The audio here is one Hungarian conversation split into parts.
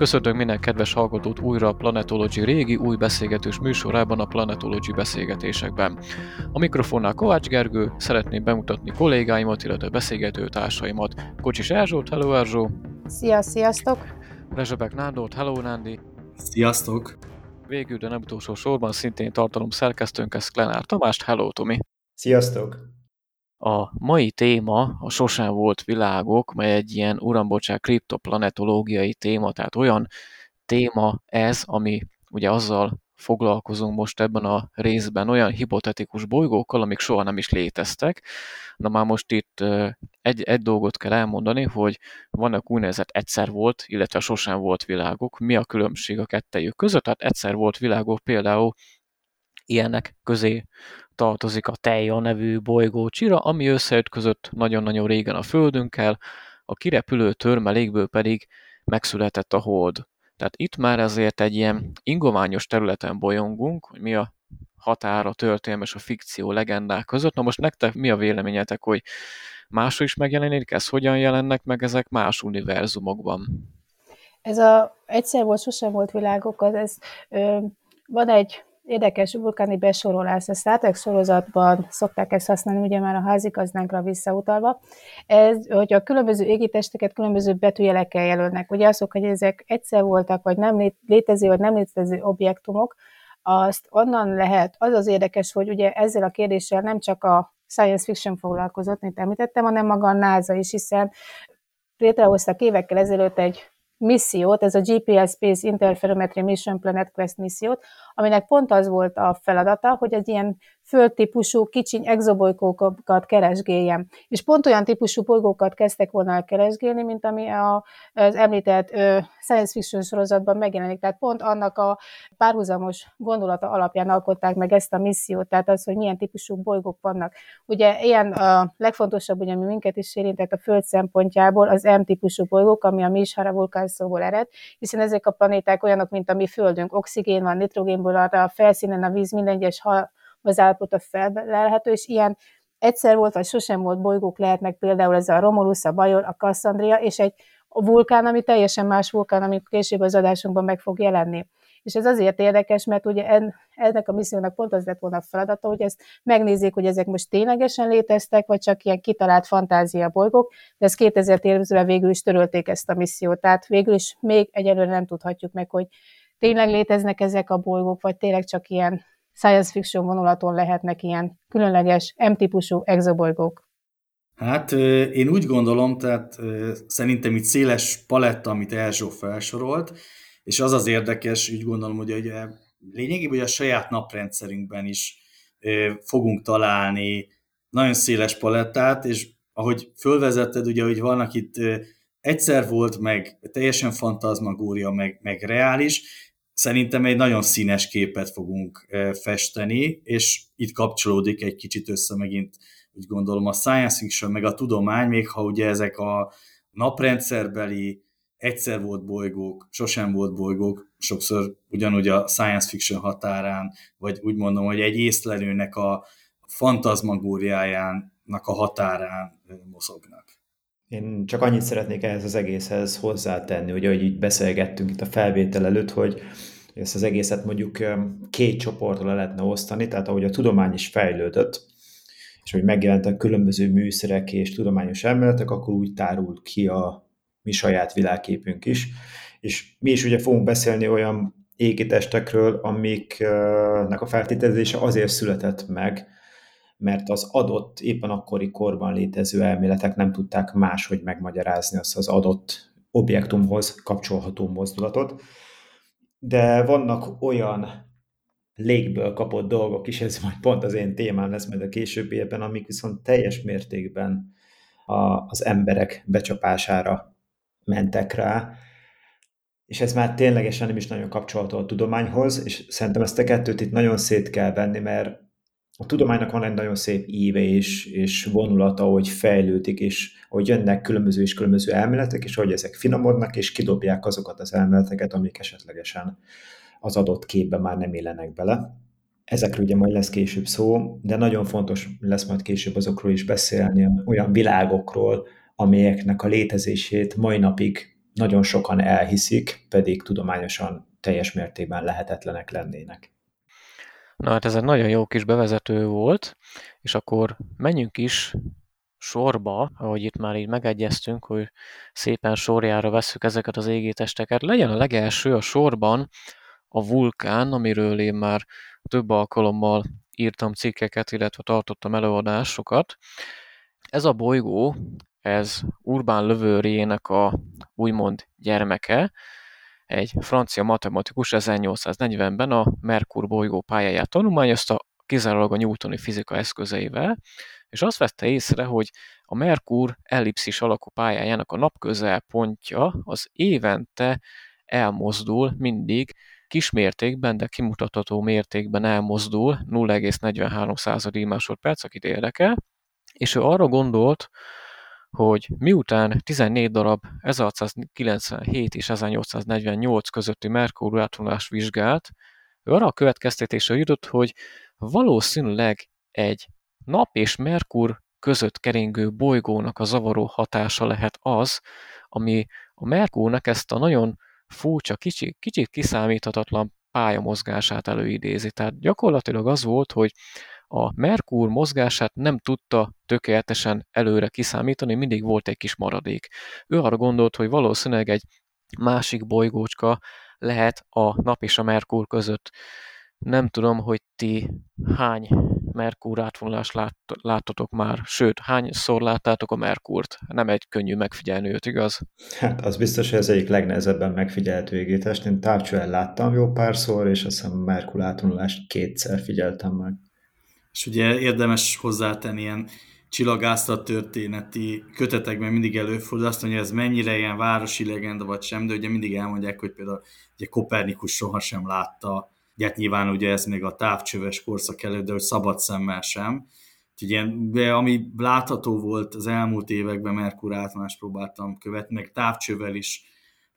Köszöntök minden kedves hallgatót újra a Planetology régi új beszélgetős műsorában a Planetology beszélgetésekben. A mikrofonnál Kovács Gergő, szeretném bemutatni kollégáimat, illetve beszélgető társaimat. Kocsis Erzsót, hello Erzsó! Szia, sziasztok! Rezsebek Nándort, hello Nándi! Sziasztok! Végül, de nem utolsó sorban szintén tartalom szerkesztőnk, ez Klenár Tamást, hello Tomi! Sziasztok! A mai téma a sosem volt világok, mely egy ilyen urambocsák kriptoplanetológiai téma, tehát olyan téma ez, ami ugye azzal foglalkozunk most ebben a részben olyan hipotetikus bolygókkal, amik soha nem is léteztek. Na már most itt egy, egy dolgot kell elmondani, hogy vannak úgynevezett egyszer volt, illetve sosem volt világok. Mi a különbség a kettejük között? Tehát egyszer volt világok például ilyenek közé tartozik a Teja nevű bolygó Csira, ami összeütközött nagyon-nagyon régen a Földünkkel, a kirepülő törmelékből pedig megszületett a hold. Tehát itt már ezért egy ilyen ingoványos területen bolyongunk, hogy mi a határ a történelem és a fikció legendák között. Na most nektek mi a véleményetek, hogy máshol is megjelenik ez, hogyan jelennek meg ezek más univerzumokban? Ez a egyszer volt, sosem volt világok, az ez, ö, van egy érdekes vulkáni besorolás, a Star sorozatban szokták ezt használni, ugye már a házigazdánkra visszautalva, ez, hogy a különböző égitesteket különböző betűjelekkel jelölnek. Ugye azok, hogy ezek egyszer voltak, vagy nem létező, vagy nem létező objektumok, azt onnan lehet, az az érdekes, hogy ugye ezzel a kérdéssel nem csak a science fiction foglalkozott, mint említettem, hanem maga a NASA is, hiszen létrehoztak évekkel ezelőtt egy missziót, ez a GPS Space Interferometry Mission Planet Quest missziót, aminek pont az volt a feladata, hogy egy ilyen földtípusú kicsiny exobolygókat keresgéljem. És pont olyan típusú bolygókat kezdtek volna el keresgélni, mint ami a, az említett ö, science fiction sorozatban megjelenik. Tehát pont annak a párhuzamos gondolata alapján alkották meg ezt a missziót, tehát az, hogy milyen típusú bolygók vannak. Ugye ilyen a legfontosabb, ugye, ami minket is érintett a Föld szempontjából, az M-típusú bolygók, ami a Mishara vulkán szóból ered, hiszen ezek a planéták olyanok, mint a mi Földünk. Oxigén van, nitrogénből arra a felszínen a víz minden egyes az állapota felelhető, és ilyen egyszer volt, vagy sosem volt bolygók lehetnek, például ez a Romulus, a Bajor, a Cassandria, és egy vulkán, ami teljesen más vulkán, ami később az adásunkban meg fog jelenni. És ez azért érdekes, mert ugye ennek a missziónak pont az lett volna a feladata, hogy ezt megnézzék, hogy ezek most ténylegesen léteztek, vagy csak ilyen kitalált fantázia bolygók, de 2000 évre végül is törölték ezt a missziót. Tehát végül is még egyelőre nem tudhatjuk meg, hogy tényleg léteznek ezek a bolygók, vagy tényleg csak ilyen science fiction vonulaton lehetnek ilyen különleges M-típusú exobolygók? Hát én úgy gondolom, tehát szerintem itt széles paletta, amit Erzsó felsorolt, és az az érdekes, úgy gondolom, hogy ugye lényegében hogy a saját naprendszerünkben is fogunk találni nagyon széles palettát, és ahogy fölvezetted, ugye, hogy vannak itt egyszer volt, meg teljesen fantazmagória, meg, meg reális, szerintem egy nagyon színes képet fogunk festeni, és itt kapcsolódik egy kicsit össze megint, úgy gondolom, a science fiction, meg a tudomány, még ha ugye ezek a naprendszerbeli egyszer volt bolygók, sosem volt bolygók, sokszor ugyanúgy a science fiction határán, vagy úgy mondom, hogy egy észlelőnek a fantazmagóriájának a határán mozognak. Én csak annyit szeretnék ehhez az egészhez hozzátenni, hogy ahogy így beszélgettünk itt a felvétel előtt, hogy ezt az egészet mondjuk két csoportra le lehetne osztani, tehát ahogy a tudomány is fejlődött, és hogy megjelentek különböző műszerek és tudományos elméletek, akkor úgy tárult ki a mi saját világképünk is. És mi is ugye fogunk beszélni olyan égitestekről, amiknek a feltételezése azért született meg, mert az adott, éppen akkori korban létező elméletek nem tudták máshogy megmagyarázni azt az adott objektumhoz kapcsolható mozdulatot. De vannak olyan légből kapott dolgok is, ez majd pont az én témám lesz majd a későbbiekben, amik viszont teljes mértékben a, az emberek becsapására mentek rá, és ez már ténylegesen nem is nagyon kapcsolható a tudományhoz, és szerintem ezt a kettőt itt nagyon szét kell venni, mert a tudománynak van egy nagyon szép íve és, és vonulata, hogy fejlődik, és hogy jönnek különböző és különböző elméletek, és hogy ezek finomodnak, és kidobják azokat az elméleteket, amik esetlegesen az adott képbe már nem élenek bele. Ezekről ugye majd lesz később szó, de nagyon fontos lesz majd később azokról is beszélni, olyan világokról, amelyeknek a létezését mai napig nagyon sokan elhiszik, pedig tudományosan teljes mértékben lehetetlenek lennének. Na hát ez egy nagyon jó kis bevezető volt, és akkor menjünk is sorba, ahogy itt már így megegyeztünk, hogy szépen sorjára vesszük ezeket az égétesteket. Legyen a legelső a sorban a vulkán, amiről én már több alkalommal írtam cikkeket, illetve tartottam előadásokat. Ez a bolygó, ez Urbán Lövőriének a úgymond gyermeke, egy francia matematikus 1840-ben a Merkur bolygó pályáját tanulmányozta, kizárólag a newtoni fizika eszközeivel, és azt vette észre, hogy a Merkur ellipszis alakú pályájának a napközelpontja az évente elmozdul mindig kismértékben, de kimutatható mértékben elmozdul 0,43 másodperc, akit érdekel, és ő arra gondolt, hogy miután 14 darab 1697 és 1848 közötti Merkur átvonulást vizsgált, ő arra a következtetésre jutott, hogy valószínűleg egy nap és Merkur között keringő bolygónak a zavaró hatása lehet az, ami a Merkurnak ezt a nagyon furcsa, kicsit, kicsit kiszámíthatatlan pályamozgását előidézi. Tehát gyakorlatilag az volt, hogy a Merkur mozgását nem tudta tökéletesen előre kiszámítani, mindig volt egy kis maradék. Ő arra gondolt, hogy valószínűleg egy másik bolygócska lehet a nap és a Merkur között. Nem tudom, hogy ti hány Merkur átvonulást lát, láttatok már, sőt, hányszor láttátok a Merkurt? Nem egy könnyű megfigyelni őt, igaz? Hát az biztos, hogy ez egyik legnehezebben megfigyelt végétest. Én távcsően láttam jó párszor, és azt hiszem Merkur átvonulást kétszer figyeltem meg. És ugye érdemes hozzátenni ilyen csillagászat történeti kötetekben mindig előfordul, azt mondja, ez mennyire ilyen városi legenda vagy sem, de ugye mindig elmondják, hogy például ugye Kopernikus sohasem látta hát nyilván ugye ez még a távcsöves korszak előtt, de hogy szabad szemmel sem. Úgyhogy de ami látható volt az elmúlt években, Merkur átvonást próbáltam követni, meg távcsövel is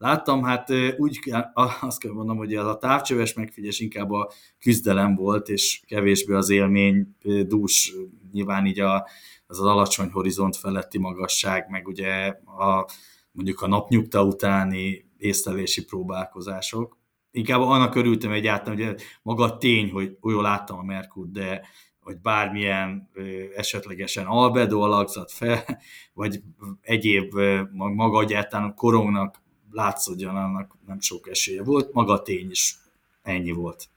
láttam, hát úgy azt kell mondom, hogy ez a távcsöves megfigyelés inkább a küzdelem volt, és kevésbé az élmény dús, nyilván így a, az, az alacsony horizont feletti magasság, meg ugye a, mondjuk a napnyugta utáni észlelési próbálkozások. Inkább annak örültem egyáltalán, hogy maga a tény, hogy jól láttam a Merkur, de hogy bármilyen esetlegesen albedo alakzat fel, vagy egyéb maga egyáltalán korongnak látszódjon, annak nem sok esélye volt, maga a tény is ennyi volt.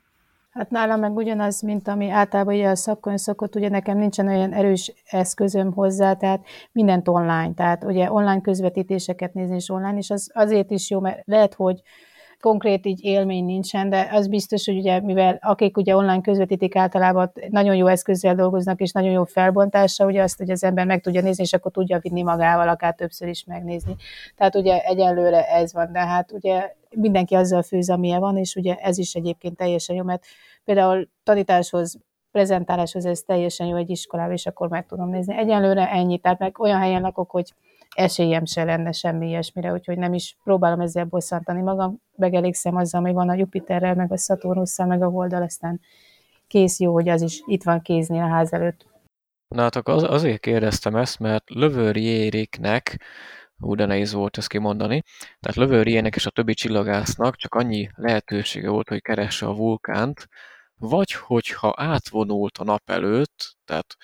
Hát nálam meg ugyanaz, mint ami általában ugye a szakkon szokott, ugye nekem nincsen olyan erős eszközöm hozzá, tehát mindent online, tehát ugye online közvetítéseket nézni is online, és az azért is jó, mert lehet, hogy konkrét így élmény nincsen, de az biztos, hogy ugye, mivel akik ugye online közvetítik általában nagyon jó eszközzel dolgoznak, és nagyon jó felbontása, ugye azt, hogy az ember meg tudja nézni, és akkor tudja vinni magával, akár többször is megnézni. Tehát ugye egyelőre ez van, de hát ugye mindenki azzal főz, amilyen van, és ugye ez is egyébként teljesen jó, mert például tanításhoz prezentáláshoz ez teljesen jó egy iskolában, és akkor meg tudom nézni. Egyelőre ennyi, tehát meg olyan helyen lakok, hogy esélyem se lenne semmi ilyesmire, úgyhogy nem is próbálom ezzel bosszantani magam, megelégszem azzal, ami van a Jupiterrel, meg a Szaturnusszal, meg a Holdal, aztán kész jó, hogy az is itt van kézni a ház előtt. Na hát az, azért kérdeztem ezt, mert Lövőrjériknek, ú, de nehéz volt ezt kimondani, tehát Lövőrjének és a többi csillagásznak csak annyi lehetősége volt, hogy keresse a vulkánt, vagy hogyha átvonult a nap előtt, tehát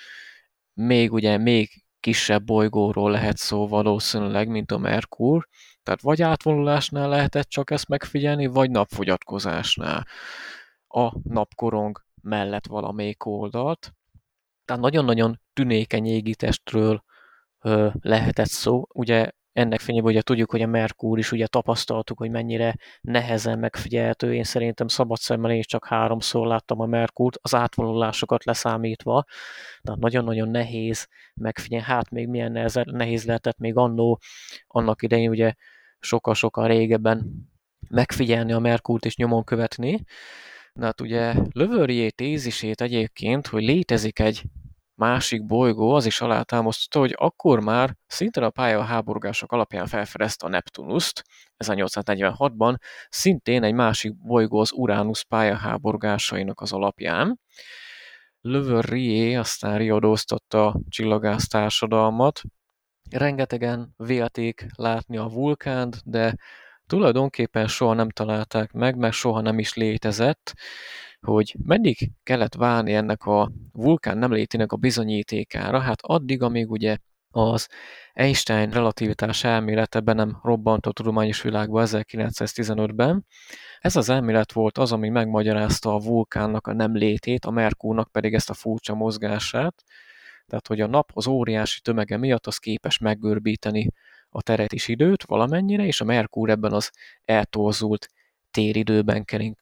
még ugye még kisebb bolygóról lehet szó valószínűleg, mint a Merkur, tehát vagy átvonulásnál lehetett csak ezt megfigyelni, vagy napfogyatkozásnál a napkorong mellett valamelyik oldalt. Tehát nagyon-nagyon tünékeny égitestről lehetett szó. Ugye ennek fényében ugye tudjuk, hogy a Merkur is ugye tapasztaltuk, hogy mennyire nehezen megfigyelhető. Én szerintem szabad szemmel én csak háromszor láttam a Merkurt, az átvonulásokat leszámítva. Tehát nagyon-nagyon nehéz megfigyelni. Hát még milyen nehéz lehetett még annó, annak idején ugye sokkal-sokkal régebben megfigyelni a Merkurt és nyomon követni. De hát ugye Lövörié tézisét egyébként, hogy létezik egy másik bolygó az is alátámasztotta, hogy akkor már szintén a pályaháborgások alapján felfedezte a Neptunuszt, 1846-ban, szintén egy másik bolygó az Uranus pályaháborgásainak az alapján. Le Verrier aztán riadóztatta a csillagász társadalmat, rengetegen vélték látni a vulkánt, de tulajdonképpen soha nem találták meg, meg soha nem is létezett, hogy meddig kellett várni ennek a vulkán nem létének a bizonyítékára, hát addig, amíg ugye az Einstein relativitás elmélete be nem robbant a tudományos világba 1915-ben. Ez az elmélet volt az, ami megmagyarázta a vulkánnak a nem létét, a Merkúrnak pedig ezt a furcsa mozgását, tehát hogy a nap az óriási tömege miatt az képes meggörbíteni a teret és időt valamennyire, és a Merkúr ebben az eltorzult téridőben kering.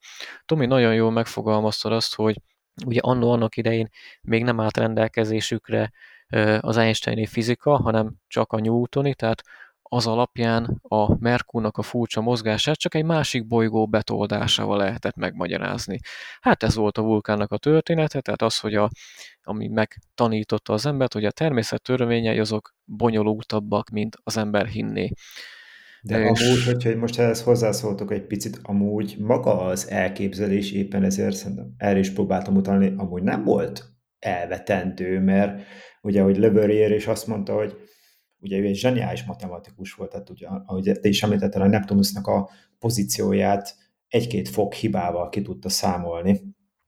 Tomi nagyon jól megfogalmazta azt, hogy ugye annó annak idején még nem állt rendelkezésükre az Einsteini fizika, hanem csak a Newtoni, tehát az alapján a Merkurnak a furcsa mozgását csak egy másik bolygó betoldásával lehetett megmagyarázni. Hát ez volt a vulkánnak a története, tehát az, hogy a, ami megtanította az embert, hogy a természet törvényei azok bonyolultabbak, mint az ember hinné. De és... amúgy, hogyha most ehhez hozzászóltok egy picit, amúgy maga az elképzelés éppen ezért szerintem erre is próbáltam utalni, amúgy nem volt elvetendő, mert ugye, hogy Verrier is azt mondta, hogy ugye ő egy zseniális matematikus volt, tehát ugye, ahogy te is említetted, a Neptunusnak a pozícióját egy-két fok hibával ki tudta számolni,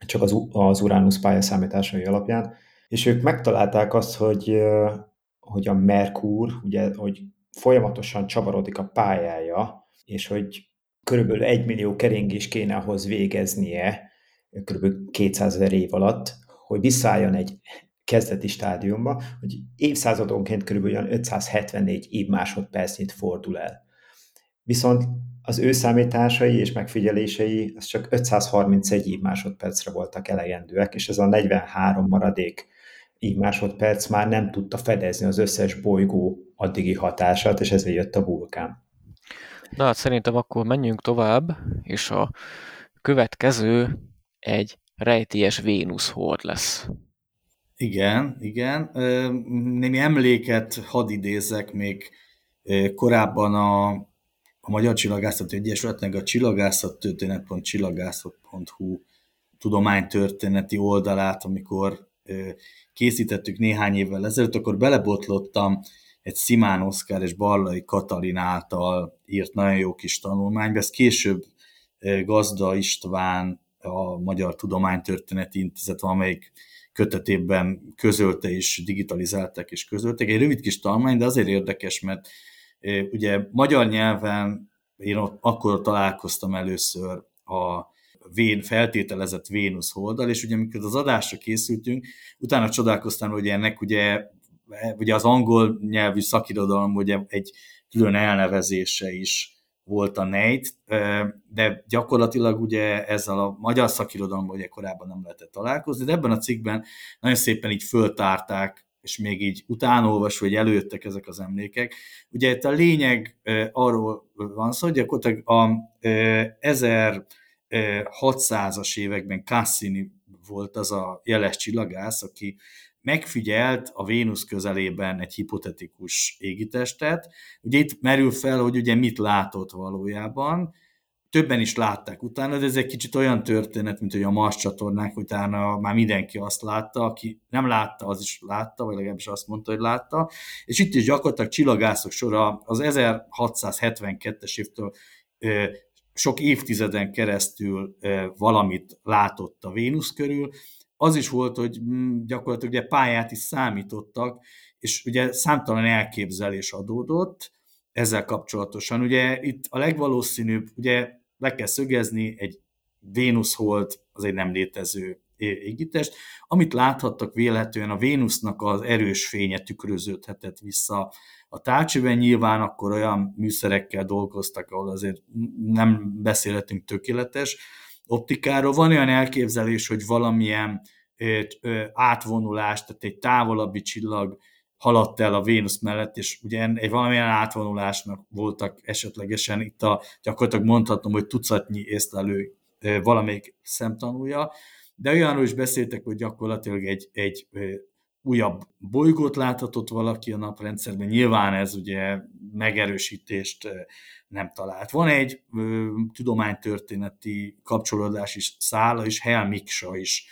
csak az, az Uranus pályaszámításai alapján, és ők megtalálták azt, hogy, hogy a Merkur, ugye, hogy folyamatosan csavarodik a pályája, és hogy körülbelül egy millió keringés kéne ahhoz végeznie, körülbelül 200 ezer év alatt, hogy visszaálljon egy kezdeti stádiumba, hogy évszázadonként kb. 574 év másodpercnyit fordul el. Viszont az ő számításai és megfigyelései az csak 531 év másodpercre voltak elegendőek, és ez a 43 maradék év másodperc már nem tudta fedezni az összes bolygó addigi hatását, és ezért jött a vulkán. Na hát szerintem akkor menjünk tovább, és a következő egy rejtélyes Vénusz hord lesz. Igen, igen. Némi emléket hadd idézek még korábban a, a Magyar Csillagászat Egyesületnek a csillagászat.csillagászat.hu tudománytörténeti oldalát, amikor készítettük néhány évvel ezelőtt, akkor belebotlottam egy Szimán Oszkár és Barlai Katalin által írt nagyon jó kis tanulmányba. Ez később Gazda István, a Magyar Tudománytörténeti Intézet valamelyik kötetében közölte és digitalizálták és közöltek. Egy rövid kis talmány, de azért érdekes, mert ugye magyar nyelven én ott akkor találkoztam először a vén, feltételezett Vénusz holdal, és ugye amikor az adásra készültünk, utána csodálkoztam, hogy ennek ugye, ugye az angol nyelvű szakirodalom ugye egy külön elnevezése is volt a nejt, de gyakorlatilag ugye ezzel a magyar szakirodalomban ugye korábban nem lehetett találkozni, de ebben a cikkben nagyon szépen így föltárták, és még így utánolvasva, hogy előjöttek ezek az emlékek. Ugye itt a lényeg arról van szó, hogy gyakorlatilag a 1600-as években Cassini volt az a jeles csillagász, aki megfigyelt a Vénusz közelében egy hipotetikus égitestet. Ugye itt merül fel, hogy ugye mit látott valójában, többen is látták utána, de ez egy kicsit olyan történet, mint hogy a Mars csatornák utána már mindenki azt látta, aki nem látta, az is látta, vagy legalábbis azt mondta, hogy látta. És itt is gyakorlatilag csillagászok sora az 1672-es évtől sok évtizeden keresztül valamit látott a Vénusz körül, az is volt, hogy mm, gyakorlatilag ugye pályát is számítottak, és ugye számtalan elképzelés adódott ezzel kapcsolatosan. Ugye itt a legvalószínűbb, ugye le kell szögezni, egy Vénusz hold az egy nem létező égitest. Amit láthattak véletlenül, a Vénusznak az erős fénye tükröződhetett vissza a tárcsőben. Nyilván akkor olyan műszerekkel dolgoztak, ahol azért nem beszélhetünk tökéletes optikáról. Van olyan elképzelés, hogy valamilyen átvonulás, tehát egy távolabbi csillag haladt el a Vénusz mellett, és ugye egy valamilyen átvonulásnak voltak esetlegesen itt a, gyakorlatilag mondhatom, hogy tucatnyi észlelő valamelyik szemtanúja, de olyanról is beszéltek, hogy gyakorlatilag egy, egy újabb bolygót láthatott valaki a naprendszerben, nyilván ez ugye megerősítést nem talált. Van egy ö, tudománytörténeti kapcsolódási szála, és Hel Miksa is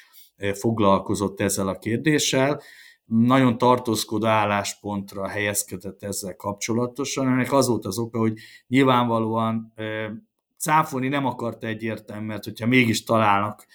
foglalkozott ezzel a kérdéssel. nagyon tartózkodó álláspontra helyezkedett ezzel kapcsolatosan. Ennek az volt az oka, hogy nyilvánvalóan cáfolni nem akart egyértelmű, mert hogyha mégis találnak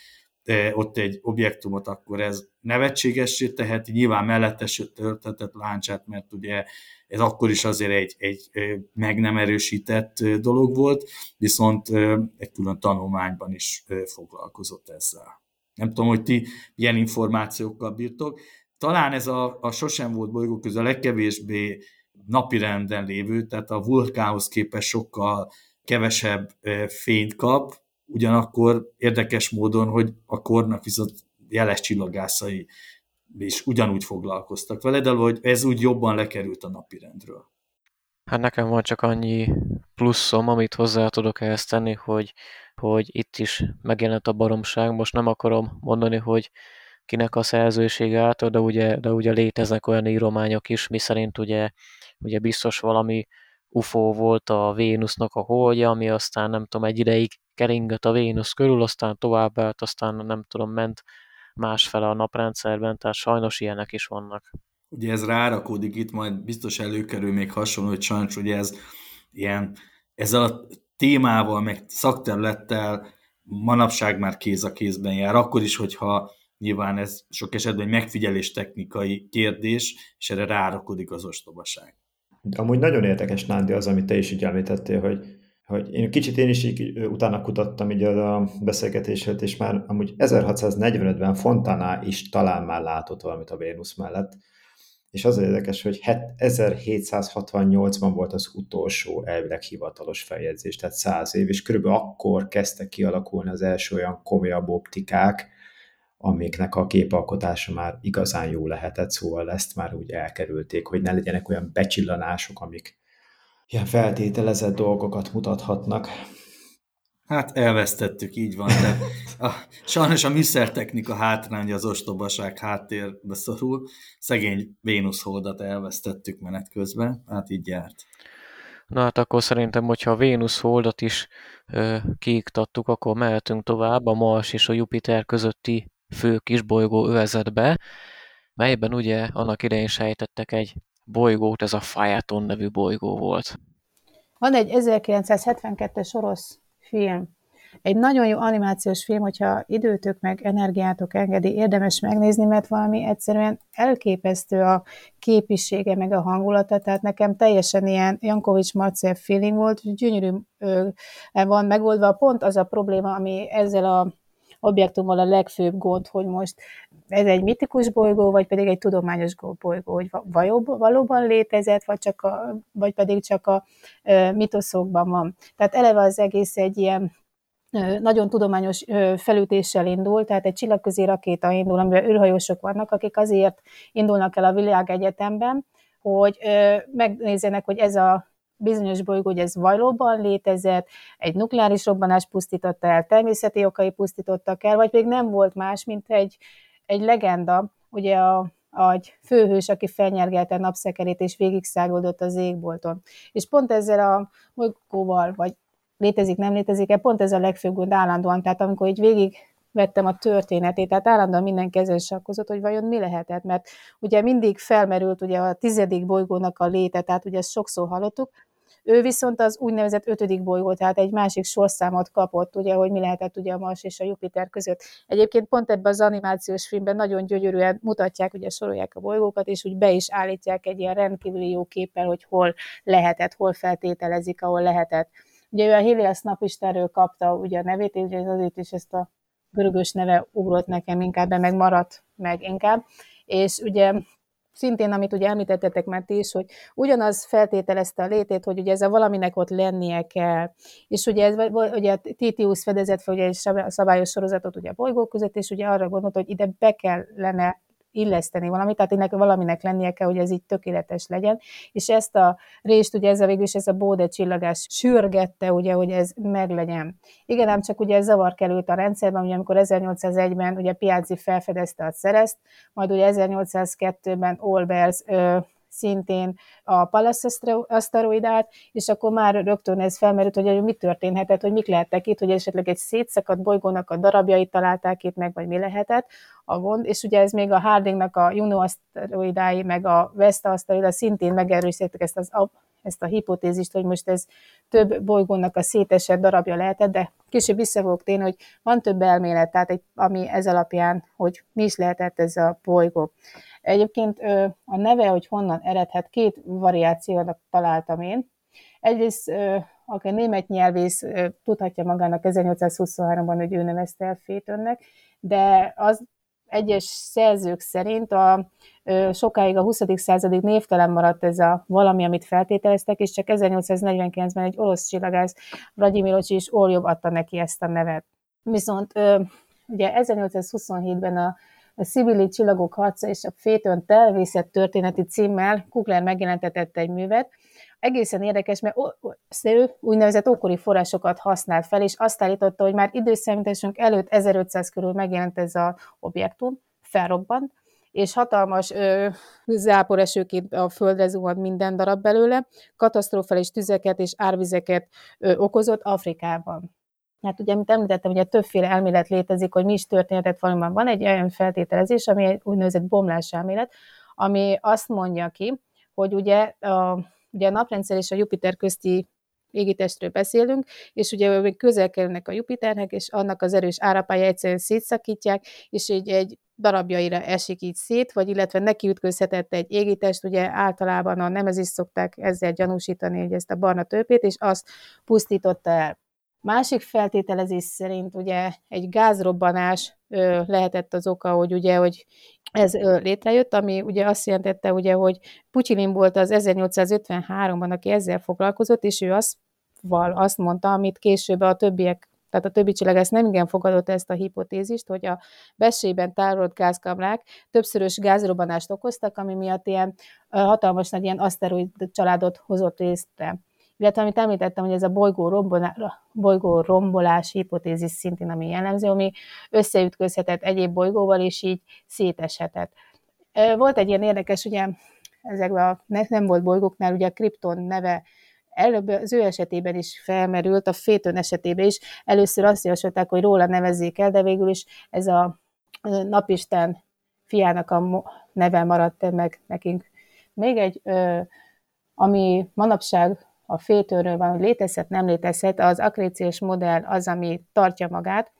ott egy objektumot, akkor ez nevetségessé teheti, nyilván mellettes töltetett láncsát, mert ugye ez akkor is azért egy, egy meg nem erősített dolog volt, viszont egy külön tanulmányban is foglalkozott ezzel. Nem tudom, hogy ti milyen információkkal bírtok. Talán ez a, a sosem volt bolygó közül a legkevésbé napirenden lévő, tehát a vulkánhoz képest sokkal kevesebb fényt kap, ugyanakkor érdekes módon, hogy a kornak viszont jeles csillagászai és ugyanúgy foglalkoztak vele, de hogy ez úgy jobban lekerült a napirendről. Hát nekem van csak annyi pluszom, amit hozzá tudok ehhez tenni, hogy, hogy itt is megjelent a baromság. Most nem akarom mondani, hogy kinek a szerzősége által, de ugye, de ugye léteznek olyan írományok is, mi szerint ugye, ugye biztos valami UFO volt a Vénusznak a holdja, ami aztán nem tudom, egy ideig keringett a Vénusz körül, aztán tovább állt, aztán nem tudom, ment másfele a naprendszerben, tehát sajnos ilyenek is vannak. Ugye ez rárakódik itt, majd biztos előkerül még hasonló, hogy sajnos ugye ez ilyen, ezzel a témával, meg szakterülettel manapság már kéz a kézben jár, akkor is, hogyha nyilván ez sok esetben egy megfigyelés technikai kérdés, és erre rárakodik az ostobaság. De amúgy nagyon érdekes, Nándi, az, amit te is így említettél, hogy hogy én kicsit én is így utána kutattam így a beszélgetését, és már amúgy 1645-ben Fontana is talán már látott valamit a Vénusz mellett, és az érdekes, hogy 1768-ban volt az utolsó elvileg hivatalos feljegyzés, tehát száz év, és körülbelül akkor kezdtek kialakulni az első olyan komolyabb optikák, amiknek a képalkotása már igazán jó lehetett, szóval ezt már úgy elkerülték, hogy ne legyenek olyan becsillanások, amik ilyen feltételezett dolgokat mutathatnak. Hát elvesztettük, így van, de a, sajnos a műszertechnika hátránya az ostobaság háttérbe szorul. Szegény Vénusz-holdat elvesztettük menet közben, hát így járt. Na hát akkor szerintem, hogyha a Vénusz holdat is ö, kiiktattuk, akkor mehetünk tovább a Mars és a Jupiter közötti fő kisbolygó övezetbe, melyben ugye annak idején sejtettek egy bolygót, ez a Phaeton nevű bolygó volt. Van egy 1972-es orosz film, egy nagyon jó animációs film, hogyha időtök meg energiátok engedi, érdemes megnézni, mert valami egyszerűen elképesztő a képisége, meg a hangulata, tehát nekem teljesen ilyen Jankovics Marcev feeling volt, gyönyörű van megoldva. Pont az a probléma, ami ezzel a objektummal a legfőbb gond, hogy most ez egy mitikus bolygó, vagy pedig egy tudományos bolygó, hogy valóban létezett, vagy, csak a, vagy pedig csak a mitoszokban van. Tehát eleve az egész egy ilyen nagyon tudományos felütéssel indul, tehát egy csillagközi rakéta indul, amiben űrhajósok vannak, akik azért indulnak el a világegyetemben, hogy megnézzenek, hogy ez a bizonyos bolygó, hogy ez valóban létezett, egy nukleáris robbanás pusztította el, természeti okai pusztítottak el, vagy pedig nem volt más, mint egy, egy legenda, ugye a, a főhős, aki felnyergelte napszekerét és végigszágoldott az égbolton. És pont ezzel a bolygóval, vagy létezik, nem létezik-e, pont ez a legfőbb gond állandóan, tehát amikor így végig vettem a történetét, tehát állandóan minden kezen sakkozott, hogy vajon mi lehetett, mert ugye mindig felmerült ugye a tizedik bolygónak a léte, tehát ugye ezt sokszor hallottuk, ő viszont az úgynevezett ötödik bolygó, tehát egy másik sorszámot kapott, ugye, hogy mi lehetett ugye a Mars és a Jupiter között. Egyébként pont ebben az animációs filmben nagyon gyönyörűen mutatják, ugye sorolják a bolygókat, és úgy be is állítják egy ilyen rendkívüli jó képpel, hogy hol lehetett, hol feltételezik, ahol lehetett. Ugye ő a Helios napistenről kapta ugye a nevét, és azért is ezt a görögös neve ugrott nekem inkább, de meg maradt meg inkább. És ugye szintén, amit ugye említettetek már ti is, hogy ugyanaz feltételezte a létét, hogy ugye ez a valaminek ott lennie kell. És ugye, ez, ugye a Titius fedezett fel ugye egy szabályos sorozatot ugye a bolygók között, és ugye arra gondolt, hogy ide be kellene illeszteni valamit, tehát ennek valaminek lennie kell, hogy ez így tökéletes legyen, és ezt a részt ugye ez a végül is ez a bóde csillagás sürgette, ugye, hogy ez meglegyen. Igen, ám csak ugye ez zavar került a rendszerben, ugye amikor 1801-ben ugye Piazzi felfedezte a szerezt, majd ugye 1802-ben Olbers szintén a Pallas aszteroidát, és akkor már rögtön ez felmerült, hogy mi történhetett, hogy mik lehettek itt, hogy esetleg egy szétszakadt bolygónak a darabjait találták itt meg, vagy mi lehetett a gond, és ugye ez még a Hardingnak a Juno aszteroidái, meg a Vesta aszteroida szintén megerősítettek ezt az ezt a hipotézist, hogy most ez több bolygónak a szétesett darabja lehetett, de később vissza fogok térni, hogy van több elmélet, tehát egy, ami ez alapján, hogy mi is lehetett ez a bolygó. Egyébként a neve, hogy honnan eredhet, két variációnak találtam én. Egyrészt aki német nyelvész tudhatja magának 1823-ban, hogy ő nevezte el Fétönnek, de az egyes szerzők szerint a, sokáig a 20. századig névtelen maradt ez a valami, amit feltételeztek, és csak 1849-ben egy orosz csillagász, Vladimir és Orjov adta neki ezt a nevet. Viszont ugye 1827-ben a a Szibili csillagok harca és a Fétön telvészet történeti címmel Kugler megjelentetett egy művet. Egészen érdekes, mert ő úgynevezett ókori forrásokat használt fel, és azt állította, hogy már időszámításunk előtt 1500 körül megjelent ez az objektum, felrobbant, és hatalmas ö, záporesőként a földre zuhant minden darab belőle, katasztrofális tüzeket és árvizeket ö, okozott Afrikában. Hát ugye, amit említettem, ugye többféle elmélet létezik, hogy mi is történhetett valamiban. Van egy olyan feltételezés, ami egy úgynevezett bomlás elmélet, ami azt mondja ki, hogy ugye a, ugye a naprendszer és a Jupiter közti égitestről beszélünk, és ugye még közel kerülnek a Jupiternek, és annak az erős árapája egyszerűen szétszakítják, és így egy darabjaira esik így szét, vagy illetve neki ütközhetett egy égitest, ugye általában a nemezis szokták ezzel gyanúsítani, hogy ezt a barna tőpét, és azt pusztította el. Másik feltételezés szerint ugye egy gázrobbanás ö, lehetett az oka, hogy ugye, hogy ez ö, létrejött, ami ugye azt jelentette, ugye, hogy Putyilin volt az 1853-ban, aki ezzel foglalkozott, és ő azt, val, azt mondta, amit később a többiek tehát a többi ezt nem igen fogadott ezt a hipotézist, hogy a besében tárolt gázkamrák többszörös gázrobbanást okoztak, ami miatt ilyen hatalmas nagy ilyen aszteroid családot hozott részre illetve amit említettem, hogy ez a bolygó, rombolá, bolygó rombolás hipotézis szintén, ami jellemző, ami összeütközhetett egyéb bolygóval, és így széteshetett. Volt egy ilyen érdekes, ugye ezekben a nem volt bolygóknál, ugye a Krypton neve előbb az ő esetében is felmerült, a Fétön esetében is. Először azt javasolták, hogy róla nevezzék el, de végül is ez a napisten fiának a neve maradt meg nekünk. Még egy, ami manapság a fétőről van, hogy létezhet, nem létezhet, az akréciós modell az, ami tartja magát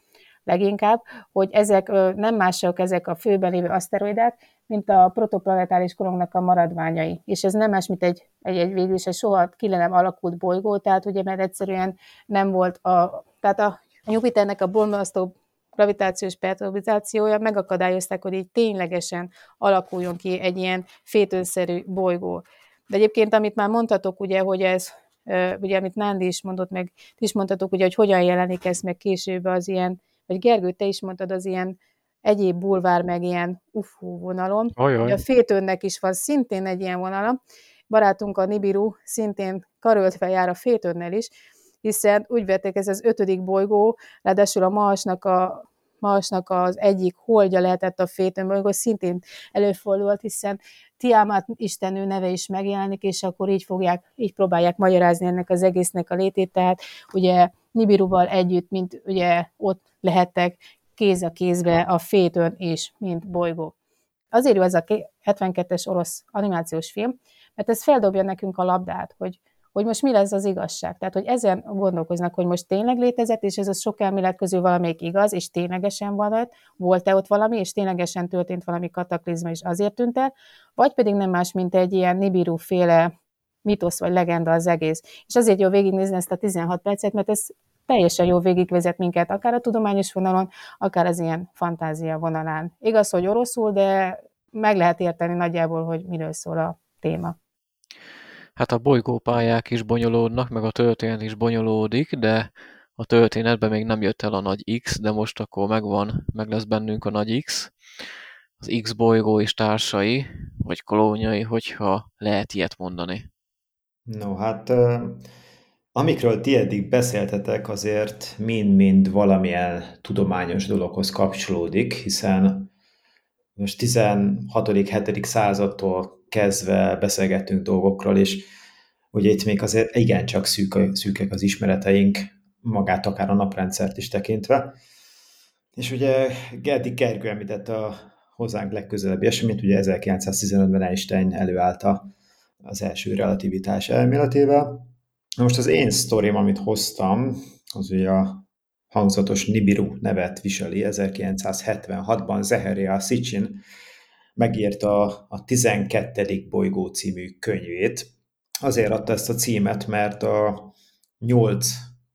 leginkább, hogy ezek nem mások ezek a főben lévő aszteroidák, mint a protoplanetáris korongnak a maradványai. És ez nem más, mint egy, egy, egy végül is egy soha ki nem alakult bolygó, tehát ugye, mert egyszerűen nem volt a, tehát a, Jupiternek a bombasztó gravitációs perturbizációja megakadályozták, hogy így ténylegesen alakuljon ki egy ilyen fétőszerű bolygó. De egyébként, amit már mondhatok, ugye, hogy ez, ugye, amit Nándi is mondott, meg ti is mondhatok, ugye, hogy hogyan jelenik ez meg később az ilyen, vagy Gergő, te is mondtad az ilyen egyéb bulvár, meg ilyen ufó vonalon. Ajaj. A Fétőnnek is van szintén egy ilyen vonala. Barátunk a Nibiru szintén karöltve jár a Fétőnnel is, hiszen úgy vették ez az ötödik bolygó, ráadásul a Marsnak a Marsnak az egyik holdja lehetett a Fétőn bolygó, szintén előfordult, hiszen Tiamat istenő neve is megjelenik, és akkor így fogják, így próbálják magyarázni ennek az egésznek a létét, tehát ugye Nibiruval együtt, mint ugye ott lehettek kéz a kézbe a fétön is, mint bolygó. Azért jó ez a 72-es orosz animációs film, mert ez feldobja nekünk a labdát, hogy hogy most mi lesz az igazság. Tehát, hogy ezen gondolkoznak, hogy most tényleg létezett, és ez a sok elmélet közül valamelyik igaz, és ténylegesen van ott, volt-e ott valami, és ténylegesen történt valami kataklizma, és azért tűnt el, vagy pedig nem más, mint egy ilyen Nibiru féle mitosz vagy legenda az egész. És azért jó végignézni ezt a 16 percet, mert ez teljesen jó végigvezet minket, akár a tudományos vonalon, akár az ilyen fantázia vonalán. Igaz, hogy oroszul, de meg lehet érteni nagyjából, hogy miről szól a téma. Hát a bolygópályák is bonyolódnak, meg a történet is bonyolódik, de a történetben még nem jött el a nagy X, de most akkor megvan, meg lesz bennünk a nagy X, az X bolygó és társai, vagy kolóniai, hogyha lehet ilyet mondani. No, hát amikről ti eddig beszéltetek, azért mind-mind valamilyen tudományos dologhoz kapcsolódik, hiszen most 16.-7. századtól kezdve beszélgettünk dolgokról, és ugye itt még azért igencsak szűk, szűkek az ismereteink, magát akár a naprendszert is tekintve. És ugye Gerdi Gergő említette a hozzánk legközelebbi eseményt, ugye 1915-ben Einstein előállta az első relativitás elméletével. Most az én sztorim, amit hoztam, az ugye a hangzatos Nibiru nevet viseli. 1976-ban Zeheria Sitchin megírta a 12. bolygó című könyvét. Azért adta ezt a címet, mert a nyolc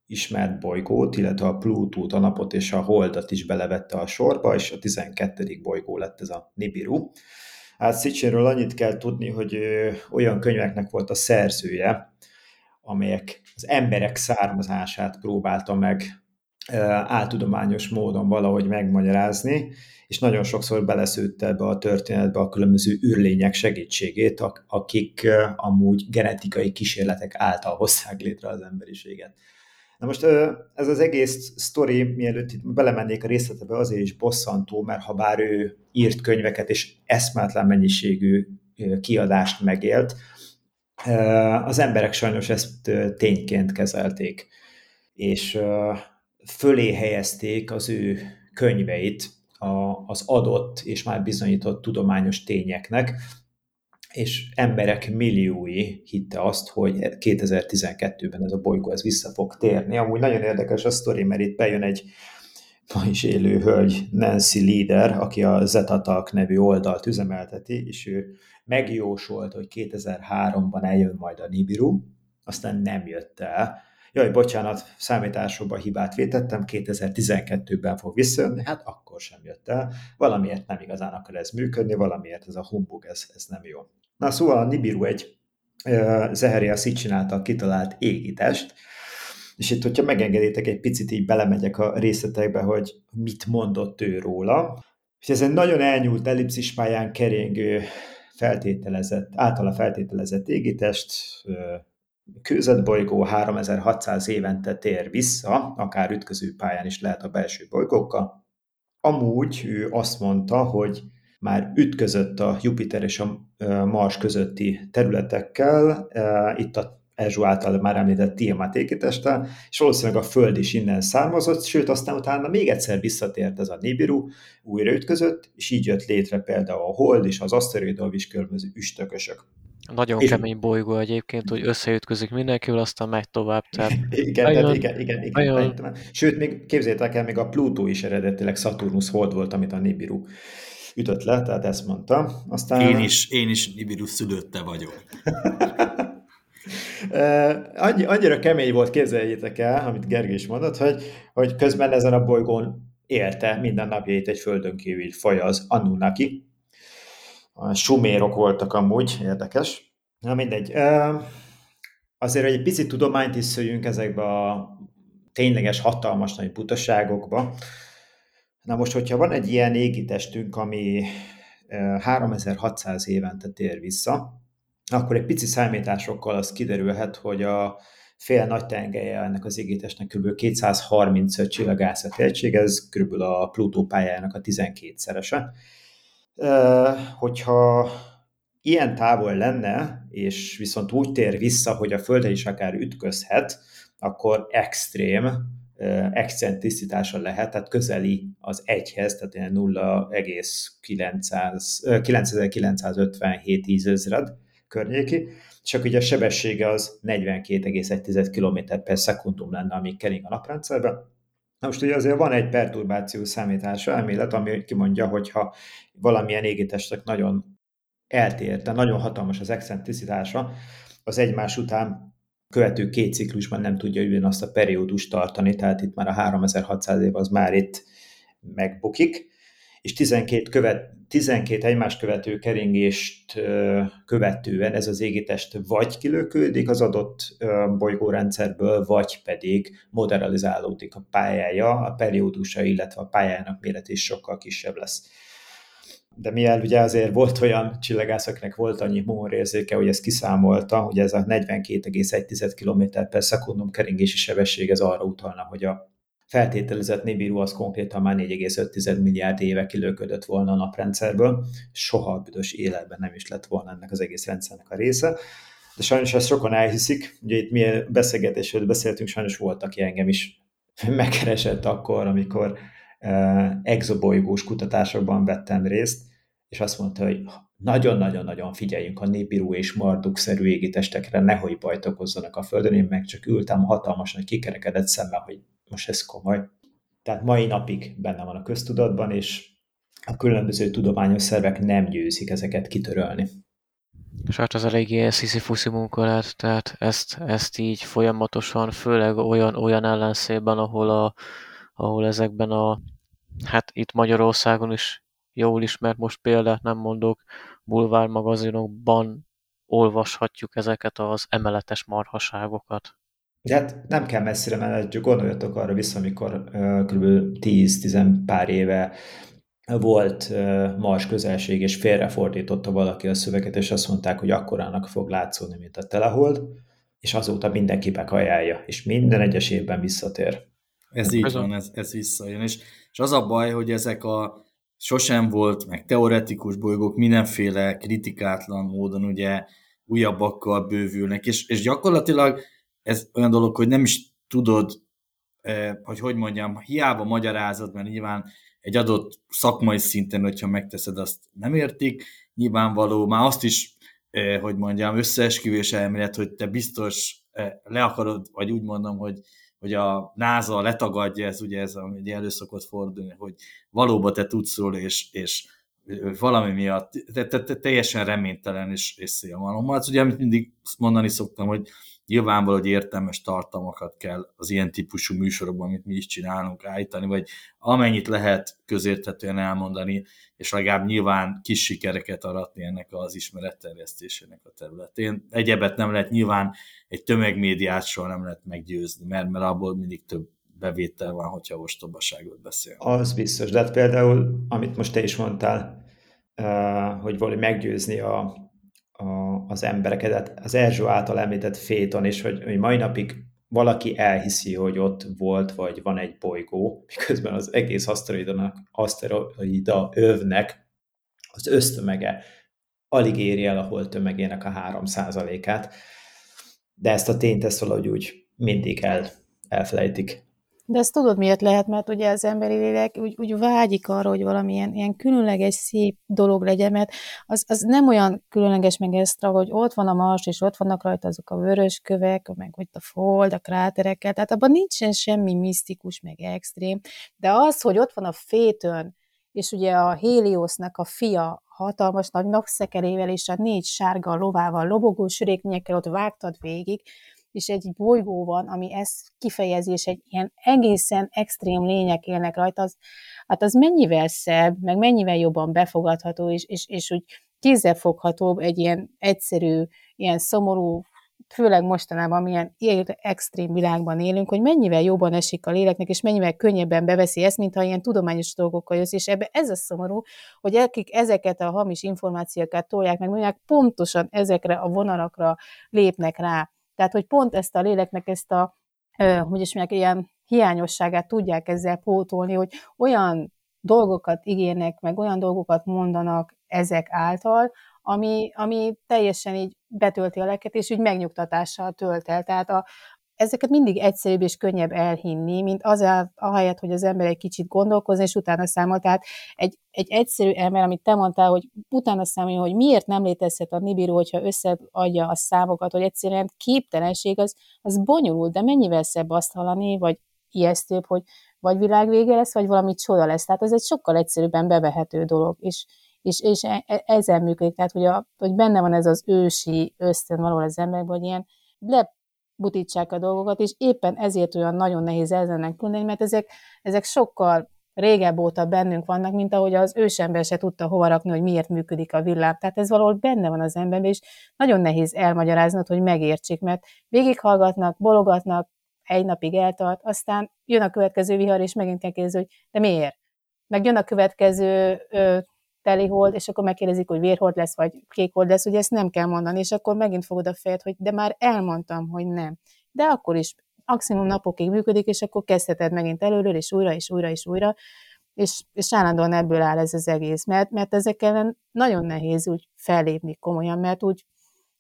ismert bolygót, illetve a Plutót, a napot és a holdat is belevette a sorba, és a 12. bolygó lett ez a Nibiru. Hát Sitchinről annyit kell tudni, hogy olyan könyveknek volt a szerzője, amelyek az emberek származását próbálta meg áltudományos módon valahogy megmagyarázni, és nagyon sokszor beleszőtte ebbe a történetbe a különböző űrlények segítségét, akik amúgy genetikai kísérletek által hozták létre az emberiséget. Na most ez az egész sztori, mielőtt itt belemennék a részletebe, azért is bosszantó, mert ha bár ő írt könyveket és eszméletlen mennyiségű kiadást megélt, az emberek sajnos ezt tényként kezelték. És fölé helyezték az ő könyveit az adott és már bizonyított tudományos tényeknek, és emberek milliói hitte azt, hogy 2012-ben ez a bolygó ez vissza fog térni. Amúgy nagyon érdekes a sztori, mert itt bejön egy ma is élő hölgy, Nancy Leader, aki a Zetatalk nevű oldalt üzemelteti, és ő megjósolt, hogy 2003-ban eljön majd a Nibiru, aztán nem jött el, jaj, bocsánat, számításokba hibát vétettem, 2012-ben fog visszajönni, hát akkor sem jött el, valamiért nem igazán akar ez működni, valamiért ez a humbug, ez, ez nem jó. Na szóval a Nibiru egy Zeheria Szicsin által kitalált égitest, és itt, hogyha megengeditek, egy picit így belemegyek a részletekbe, hogy mit mondott ő róla. És ez egy nagyon elnyúlt ellipszis pályán keringő feltételezett, általa feltételezett égitest, kőzetbolygó 3600 évente tér vissza, akár ütköző pályán is lehet a belső bolygókkal. Amúgy ő azt mondta, hogy már ütközött a Jupiter és a Mars közötti területekkel, itt a Ezsó által már említett Tiamat égitestel, és valószínűleg a Föld is innen származott, sőt aztán utána még egyszer visszatért ez a Nibiru, újra ütközött, és így jött létre például a Hold és az aszteroidal is különböző üstökösök. Nagyon és... kemény bolygó egyébként, hogy összeütközik mindenkivel, aztán megy tovább. Tehát igen, nagyon, tehát igen, igen, igen. Nagyon... Sőt, még képzétek el, még a Plutó is eredetileg Saturnus hold volt, amit a Nibiru ütött le, tehát ezt mondta. Aztán... Én is, én is Nibiru szülötte vagyok. Annyi, annyira kemény volt, képzeljétek el, amit Gergő is mondott, hogy, hogy közben ezen a bolygón élte minden napjait egy földön kívül faj az Anunnaki, a sumérok voltak amúgy, érdekes. Na mindegy. Azért, hogy egy picit tudományt is szöljünk ezekbe a tényleges hatalmas nagy butaságokba. Na most, hogyha van egy ilyen égitestünk, ami 3600 évente tér vissza, akkor egy pici számításokkal az kiderülhet, hogy a fél nagy tengelye ennek az égitestnek kb. 235 csillagászati egység, ez kb. a Plutó pályájának a 12-szerese hogyha ilyen távol lenne, és viszont úgy tér vissza, hogy a Földre is akár ütközhet, akkor extrém excentricitása lehet, tehát közeli az egyhez, tehát ilyen 0,9957 tízezred környéki, és akkor ugye a sebessége az 42,1 km per szekundum lenne, amíg kering a naprendszerben, Na most ugye azért van egy perturbáció számítása elmélet, ami kimondja, hogyha valamilyen égitestek nagyon eltér, de nagyon hatalmas az excentricitása, az egymás után követő két ciklusban nem tudja azt a periódust tartani, tehát itt már a 3600 év az már itt megbukik, és 12, követ, 12 egymás követő keringést követően ez az égitest vagy kilökődik az adott bolygórendszerből, vagy pedig moderalizálódik a pályája, a periódusa, illetve a pályának méret is sokkal kisebb lesz. De mivel ugye azért volt olyan csillagászoknak volt annyi humorérzéke, hogy ezt kiszámolta, hogy ez a 42,1 km per szekundum keringési sebesség ez arra utalna, hogy a feltételezett Nibiru az konkrétan már 4,5 milliárd éve kilőködött volna a naprendszerből, soha a büdös életben nem is lett volna ennek az egész rendszernek a része. De sajnos ezt sokan elhiszik, ugye itt milyen beszélgetésről beszéltünk, sajnos volt, aki engem is megkeresett akkor, amikor uh, exobolygós kutatásokban vettem részt, és azt mondta, hogy nagyon-nagyon-nagyon figyeljünk a Nibiru és Marduk-szerű égitestekre, nehogy bajt okozzanak a Földön, én meg csak ültem hatalmasan kikerekedett szemmel, hogy most ez komoly. Tehát mai napig benne van a köztudatban, és a különböző tudományos szervek nem győzik ezeket kitörölni. És hát az eléggé sziszifuszi munka lett, tehát ezt, ezt így folyamatosan, főleg olyan, olyan ellenszében, ahol, a, ahol ezekben a, hát itt Magyarországon is jól ismert, most példát nem mondok, bulvár magazinokban olvashatjuk ezeket az emeletes marhaságokat. De hát nem kell messzire menni, gondoljatok arra vissza, amikor kb. 10-10 pár éve volt Mars közelség, és félrefordította valaki a szöveget, és azt mondták, hogy akkorának fog látszódni, mint a telehold, és azóta mindenki bekajálja, és minden egyes évben visszatér. Ez így van, ez, ez visszajön. És, és az a baj, hogy ezek a sosem volt, meg teoretikus bolygók mindenféle kritikátlan módon ugye újabbakkal bővülnek, és, és gyakorlatilag ez olyan dolog, hogy nem is tudod, eh, hogy hogy mondjam, hiába magyarázod, mert nyilván egy adott szakmai szinten, hogyha megteszed, azt nem értik, nyilvánvaló, már azt is, eh, hogy mondjam, összeesküvés elmélet, hogy te biztos eh, le akarod, vagy úgy mondom, hogy hogy a NASA letagadja, ez ugye ez ami elő szokott fordulni, hogy valóban te tudsz róla, és, és valami miatt te, te, te, teljesen reménytelen és, és szélmalom. Hát ugye, amit mindig mondani szoktam, hogy nyilvánvaló, hogy értelmes tartalmakat kell az ilyen típusú műsorokban, amit mi is csinálunk, állítani, vagy amennyit lehet közérthetően elmondani, és legalább nyilván kis sikereket aratni ennek az ismeretterjesztésének a területén. Egyebet nem lehet nyilván egy tömegmédiát soha nem lehet meggyőzni, mert, mert abból mindig több bevétel van, hogyha ostobaságot beszél. Az biztos, de hát például, amit most te is mondtál, hogy valahogy meggyőzni a, a, az embereket, az Erzsó által említett féton, és hogy, hogy mai napig valaki elhiszi, hogy ott volt, vagy van egy bolygó, miközben az egész aszteroidanak, aszteroida övnek az ösztömege alig éri el a hold tömegének a 3%-át, de ezt a tényt ezt valahogy úgy mindig el, elfelejtik. De ezt tudod miért lehet, mert ugye az emberi lélek úgy, úgy vágyik arra, hogy valamilyen ilyen különleges, szép dolog legyen, mert az, az nem olyan különleges meg extra, hogy ott van a mars, és ott vannak rajta azok a vörös kövek, meg hogy a fold, a kráterekkel, tehát abban nincsen semmi misztikus, meg extrém, de az, hogy ott van a fétön, és ugye a Héliosznak a fia hatalmas nagy napszekerével és a négy sárga lovával, lobogó süréknyekkel ott vágtad végig, és egy bolygó van, ami ezt kifejezi, és egy ilyen egészen extrém lények élnek rajta, az, hát az mennyivel szebb, meg mennyivel jobban befogadható, és, és, és úgy kézzelfoghatóbb egy ilyen egyszerű, ilyen szomorú, főleg mostanában milyen extrém világban élünk, hogy mennyivel jobban esik a léleknek, és mennyivel könnyebben beveszi ezt, mint ha ilyen tudományos dolgokkal jössz, és ebbe ez a szomorú, hogy akik ezeket a hamis információkat tolják meg, mondják, pontosan ezekre a vonalakra lépnek rá. Tehát, hogy pont ezt a léleknek ezt a, hogy is mondják, ilyen hiányosságát tudják ezzel pótolni, hogy olyan dolgokat ígérnek, meg olyan dolgokat mondanak ezek által, ami, ami teljesen így betölti a leket, és úgy megnyugtatással tölt el. Tehát a, ezeket mindig egyszerűbb és könnyebb elhinni, mint az ahelyett, hogy az ember egy kicsit gondolkozni, és utána számol. Tehát egy, egy egyszerű ember, amit te mondtál, hogy utána számolja, hogy miért nem létezhet a Nibiru, hogyha összeadja a számokat, hogy egyszerűen képtelenség, az, az bonyolult, de mennyivel szebb azt hallani, vagy ijesztőbb, hogy vagy világvége lesz, vagy valami csoda lesz. Tehát ez egy sokkal egyszerűbben bevehető dolog, és, és, és e, e, ezzel működik, tehát hogy, a, hogy benne van ez az ősi ösztön való az emberben, hogy ilyen butítsák a dolgokat, és éppen ezért olyan nagyon nehéz ezennek küldeni, mert ezek, ezek sokkal régebb óta bennünk vannak, mint ahogy az ősember se tudta hova rakni, hogy miért működik a világ. Tehát ez valahol benne van az emberben, és nagyon nehéz elmagyaráznod, hogy megértsék, mert végighallgatnak, bologatnak, egy napig eltart, aztán jön a következő vihar, és megint kell kérdezni, hogy de miért? Meg jön a következő telihold, és akkor megkérdezik, hogy vérhold lesz, vagy kékhold lesz, ugye ezt nem kell mondani, és akkor megint fogod a fejed, hogy de már elmondtam, hogy nem. De akkor is maximum napokig működik, és akkor kezdheted megint előről, és újra, és újra, és újra, és, és állandóan ebből áll ez az egész, mert, mert ezek ellen nagyon nehéz úgy fellépni komolyan, mert úgy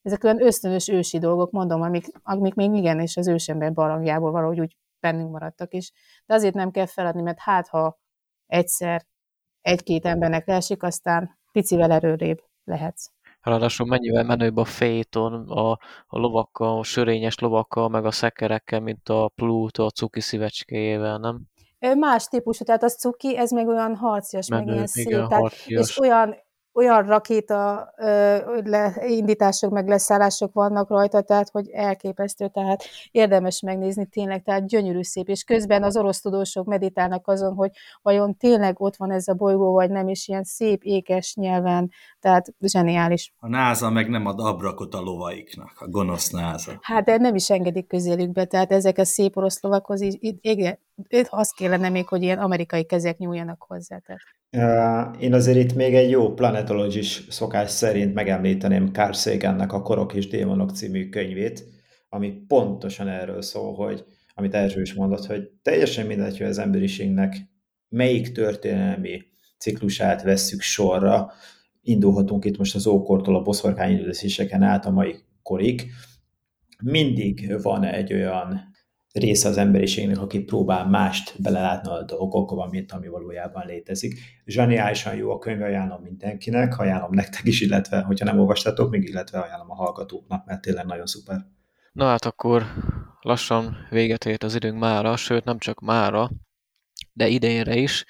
ezek olyan ösztönös ősi dolgok, mondom, amik, amik még igen, és az ősember barangjából valahogy úgy bennünk maradtak is. De azért nem kell feladni, mert hát ha egyszer egy-két embernek leesik, aztán picivel erőrébb lehetsz. Ráadásul mennyivel menőbb a féton, a, a lovakkal, a sörényes lovakkal, meg a szekerekkel, mint a Pluto a cuki szívecskéjével, nem? Más típusú, tehát az cuki, ez meg olyan harcias, Menő, meg ilyen szép, igen, tehát, harcias. és olyan olyan rakéta indítások, meg leszállások vannak rajta, tehát hogy elképesztő, tehát érdemes megnézni tényleg, tehát gyönyörű szép, és közben az orosz tudósok meditálnak azon, hogy vajon tényleg ott van ez a bolygó, vagy nem, és ilyen szép, ékes nyelven, tehát zseniális. A NASA meg nem ad abrakot a lovaiknak, a gonosz NASA. Hát de nem is engedik közélükbe, tehát ezek a szép orosz lovakhoz, így, így, igen, azt kellene még, hogy ilyen amerikai kezek nyúljanak hozzá. Tehát. Én azért itt még egy jó planetologis szokás szerint megemlíteném Carl Sagannek a Korok és Démonok című könyvét, ami pontosan erről szól, hogy amit Erzső is mondott, hogy teljesen mindegy, hogy az emberiségnek melyik történelmi ciklusát vesszük sorra, indulhatunk itt most az ókortól a boszorkányüldözéseken át a mai korig, mindig van egy olyan része az emberiségnek, aki próbál mást belelátni a dolgokban, mint ami valójában létezik. Zseniálisan jó a könyv, ajánlom mindenkinek, ajánlom nektek is, illetve, hogyha nem olvastatok, még illetve ajánlom a hallgatóknak, mert tényleg nagyon szuper. Na hát akkor lassan véget ért az időnk mára, sőt nem csak mára, de idénre is.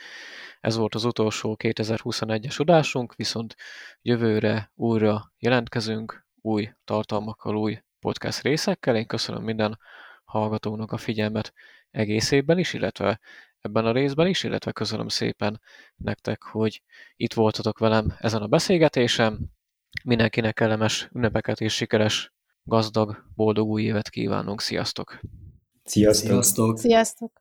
Ez volt az utolsó 2021-es adásunk, viszont jövőre újra jelentkezünk, új tartalmakkal, új podcast részekkel. Én köszönöm minden hallgatónak a figyelmet egész évben is, illetve ebben a részben is, illetve köszönöm szépen nektek, hogy itt voltatok velem ezen a beszélgetésem. Mindenkinek kellemes ünnepeket és sikeres, gazdag, boldog új évet kívánunk. Sziasztok! Sziasztok! Sziasztok! Sziasztok!